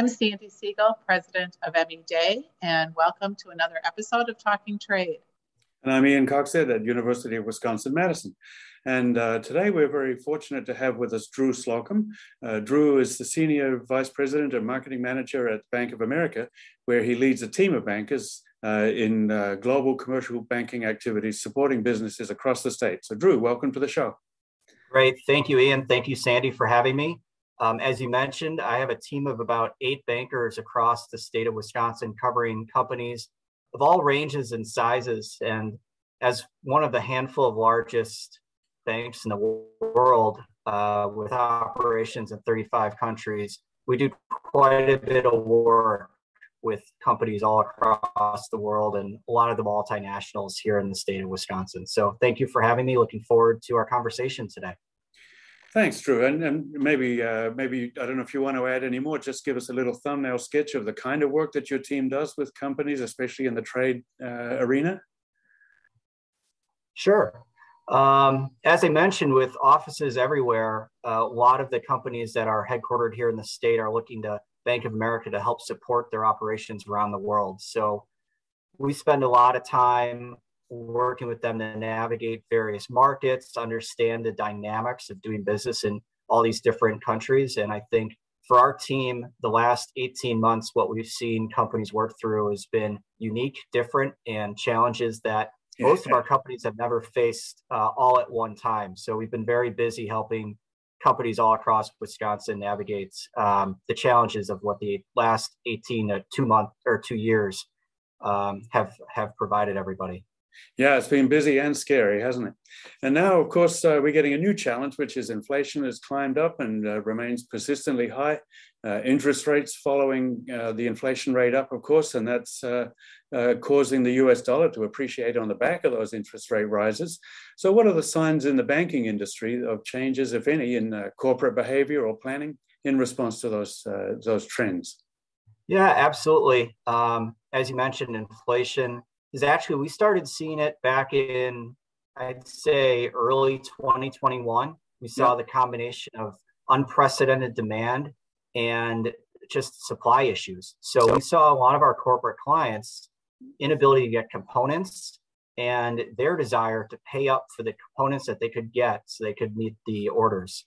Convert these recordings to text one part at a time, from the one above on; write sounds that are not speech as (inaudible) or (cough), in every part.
I'm Sandy Siegel, president of M.E. Dey, and welcome to another episode of Talking Trade. And I'm Ian Coxhead at University of Wisconsin-Madison. And uh, today we're very fortunate to have with us Drew Slocum. Uh, Drew is the Senior Vice President and Marketing Manager at Bank of America, where he leads a team of bankers uh, in uh, global commercial banking activities supporting businesses across the state. So Drew, welcome to the show. Great, thank you Ian. Thank you Sandy for having me. Um, as you mentioned, I have a team of about eight bankers across the state of Wisconsin covering companies of all ranges and sizes. And as one of the handful of largest banks in the world uh, with operations in 35 countries, we do quite a bit of work with companies all across the world and a lot of the multinationals here in the state of Wisconsin. So thank you for having me. Looking forward to our conversation today. Thanks, Drew. And, and maybe, uh, maybe I don't know if you want to add any more. Just give us a little thumbnail sketch of the kind of work that your team does with companies, especially in the trade uh, arena. Sure. Um, as I mentioned, with offices everywhere, a lot of the companies that are headquartered here in the state are looking to Bank of America to help support their operations around the world. So we spend a lot of time working with them to navigate various markets, understand the dynamics of doing business in all these different countries. And I think for our team, the last 18 months, what we've seen companies work through has been unique, different, and challenges that most of our companies have never faced uh, all at one time. So we've been very busy helping companies all across Wisconsin navigate um, the challenges of what the last 18 to two months or two years um, have have provided everybody. Yeah, it's been busy and scary, hasn't it? And now, of course, uh, we're getting a new challenge, which is inflation has climbed up and uh, remains persistently high. Uh, interest rates following uh, the inflation rate up, of course, and that's uh, uh, causing the US dollar to appreciate on the back of those interest rate rises. So, what are the signs in the banking industry of changes, if any, in corporate behavior or planning in response to those, those trends? Yeah, absolutely. Um, as you mentioned, inflation is actually we started seeing it back in I'd say early 2021. We saw the combination of unprecedented demand and just supply issues. So we saw a lot of our corporate clients inability to get components and their desire to pay up for the components that they could get so they could meet the orders.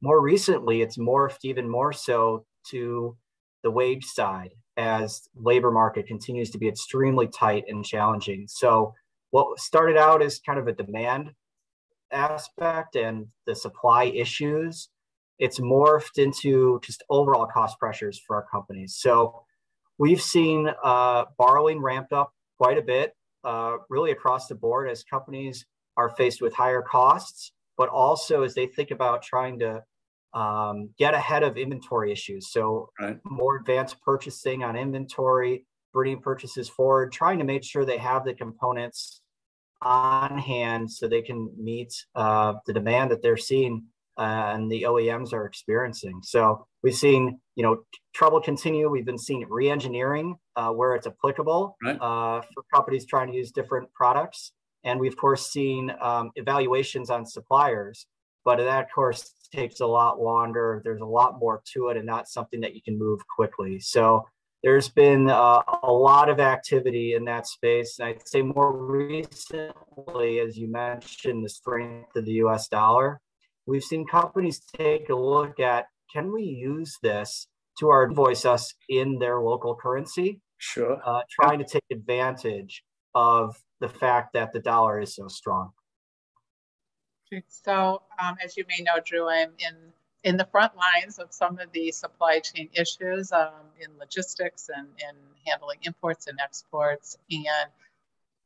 More recently, it's morphed even more so to the wage side as labor market continues to be extremely tight and challenging. So what started out as kind of a demand aspect and the supply issues, it's morphed into just overall cost pressures for our companies. So we've seen uh, borrowing ramped up quite a bit, uh, really across the board as companies are faced with higher costs, but also as they think about trying to um, get ahead of inventory issues. So right. more advanced purchasing on inventory, bringing purchases forward, trying to make sure they have the components on hand so they can meet uh, the demand that they're seeing uh, and the OEMs are experiencing. So we've seen, you know, trouble continue. We've been seeing re-engineering uh, where it's applicable right. Uh, for companies trying to use different products. And we've, of course, seen um, evaluations on suppliers but that course takes a lot longer. There's a lot more to it and not something that you can move quickly. So there's been uh, a lot of activity in that space. And I'd say more recently, as you mentioned, the strength of the US dollar, we've seen companies take a look at can we use this to our invoice us in their local currency? Sure. Uh, trying to take advantage of the fact that the dollar is so strong. So, um, as you may know, Drew, I'm in in the front lines of some of the supply chain issues um, in logistics and in handling imports and exports. And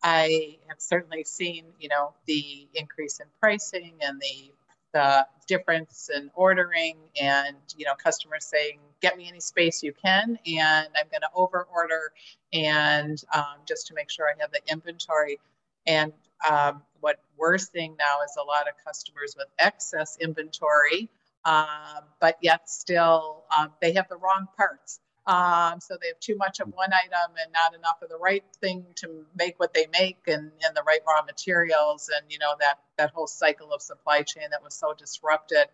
I have certainly seen, you know, the increase in pricing and the the difference in ordering and you know customers saying get me any space you can and i'm going to over order and um, just to make sure i have the inventory and um, what we're seeing now is a lot of customers with excess inventory, um, but yet still um, they have the wrong parts. Um, so they have too much of one item and not enough of the right thing to make what they make and, and the right raw materials and you know that that whole cycle of supply chain that was so disrupted.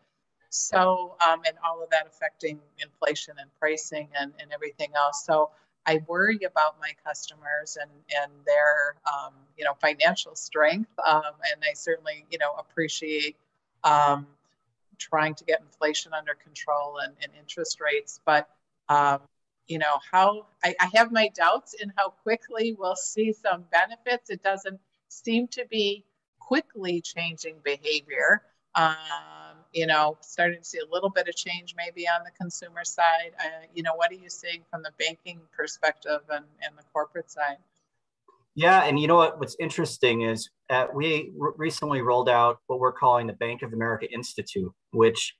So, um, and all of that affecting inflation and pricing and, and everything else. So, I worry about my customers and and their um, you know financial strength, um, and I certainly you know appreciate um, trying to get inflation under control and, and interest rates. But um, you know how I, I have my doubts in how quickly we'll see some benefits. It doesn't seem to be quickly changing behavior. Um, you know, starting to see a little bit of change maybe on the consumer side. Uh, you know, what are you seeing from the banking perspective and, and the corporate side? Yeah, and you know what? What's interesting is uh, we recently rolled out what we're calling the Bank of America Institute, which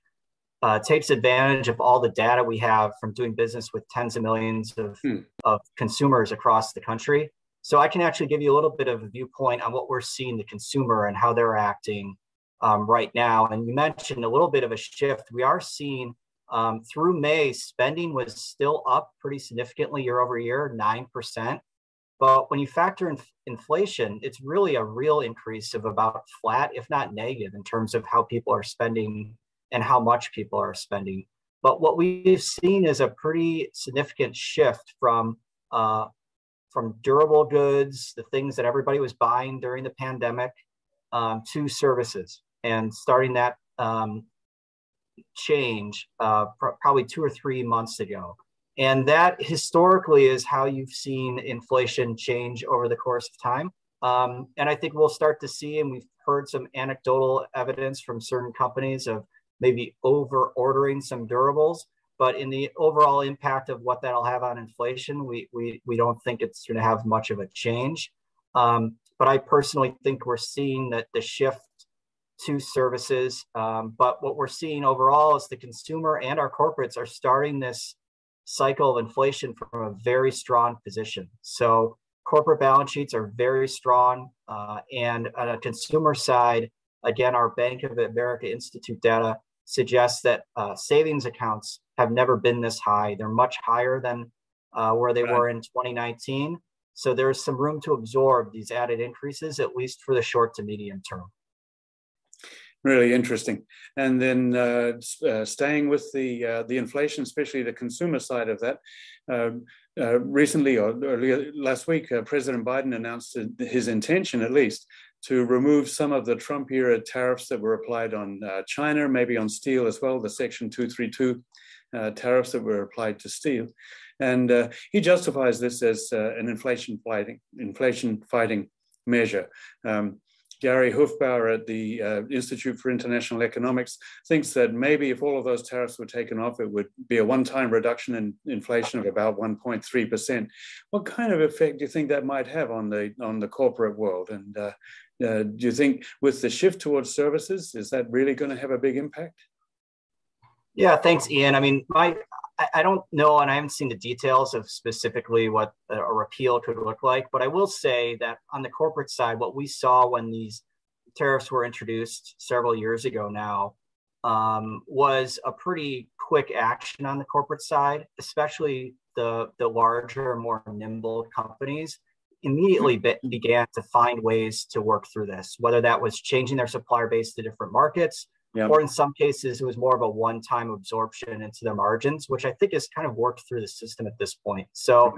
uh, takes advantage of all the data we have from doing business with tens of millions of, hmm. of consumers across the country. So I can actually give you a little bit of a viewpoint on what we're seeing the consumer and how they're acting um, right now. And you mentioned a little bit of a shift. We are seeing um, through May, spending was still up pretty significantly year over year, 9%. But when you factor in inflation, it's really a real increase of about flat, if not negative, in terms of how people are spending and how much people are spending. But what we've seen is a pretty significant shift from uh, from durable goods, the things that everybody was buying during the pandemic, um, to services and starting that um, change uh, pr- probably two or three months ago. And that historically is how you've seen inflation change over the course of time. Um, and I think we'll start to see, and we've heard some anecdotal evidence from certain companies of maybe over ordering some durables. But in the overall impact of what that'll have on inflation, we, we, we don't think it's going to have much of a change. Um, but I personally think we're seeing that the shift to services. Um, but what we're seeing overall is the consumer and our corporates are starting this cycle of inflation from a very strong position. So corporate balance sheets are very strong. Uh, and on a consumer side, again, our Bank of America Institute data suggests that uh, savings accounts have never been this high. They're much higher than uh, where they right. were in 2019. So there's some room to absorb these added increases, at least for the short to medium term really interesting. And then uh, uh, staying with the uh, the inflation, especially the consumer side of that. Um, uh, recently, or last week, uh, President Biden announced his intention, at least, to remove some of the Trump era tariffs that were applied on uh, China, maybe on steel as well, the Section 232 tariffs that were applied to steel. And he justifies this as an inflation fighting inflation fighting measure. Um, Gary Hufbauer at the uh, Institute for International Economics thinks that maybe if all of those tariffs were taken off, it would be a one-time reduction in inflation of about 1.3%. What kind of effect do you think that might have on the on the corporate world? And uh, uh, do you think with the shift towards services, is that really going to have a big impact? Yeah, thanks, Ian. I mean, my I don't know, and I haven't seen the details of specifically what a repeal could look like. But I will say that on the corporate side, what we saw when these tariffs were introduced several years ago now um, was a pretty quick action on the corporate side, especially the the larger, more nimble companies immediately be- began to find ways to work through this, whether that was changing their supplier base to different markets Yep. Or in some cases, it was more of a one time absorption into their margins, which I think has kind of worked through the system at this point. So,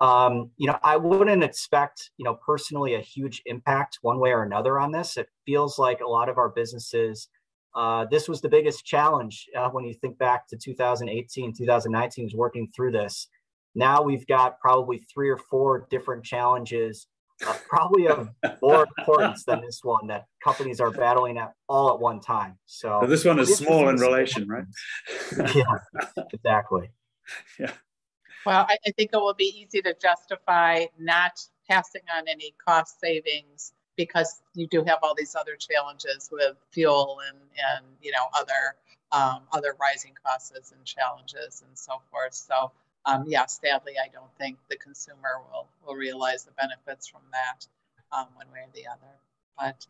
um, you know, I wouldn't expect, you know, personally a huge impact one way or another on this. It feels like a lot of our businesses, uh, this was the biggest challenge uh, when you think back to 2018, 2019 was working through this. Now we've got probably three or four different challenges uh, probably of more importance than this one that companies are battling at all at one time. So, so this one is small in relation, right? (laughs) yeah, exactly. Yeah. Well, I, I, think it will be easy to justify not passing on any cost savings because you do have all these other challenges with fuel and and you know other um, other rising costs and challenges and so forth. So um, yeah, sadly, I don't think the consumer will, will realize the benefits from that um, one way or the other. But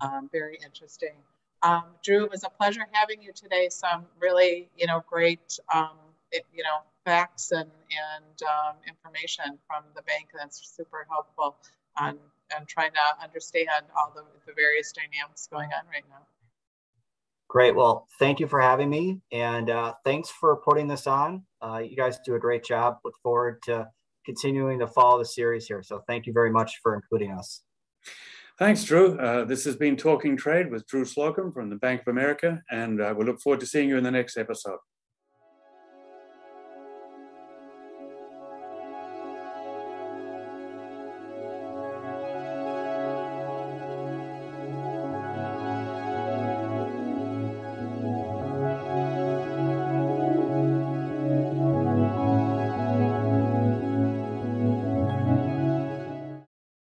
um, very interesting. Um, Drew, it was a pleasure having you today. Some really, you know, great, um, it, you know, facts and, and um, information from the bank that's super helpful on, on trying to understand all the, the various dynamics going on right now. Great. Well, thank you for having me, and uh, thanks for putting this on. Uh, you guys do a great job. Look forward to continuing to follow the series here. So, thank you very much for including us. Thanks, Drew. Uh, this has been Talking Trade with Drew Slocum from the Bank of America, and uh, we look forward to seeing you in the next episode.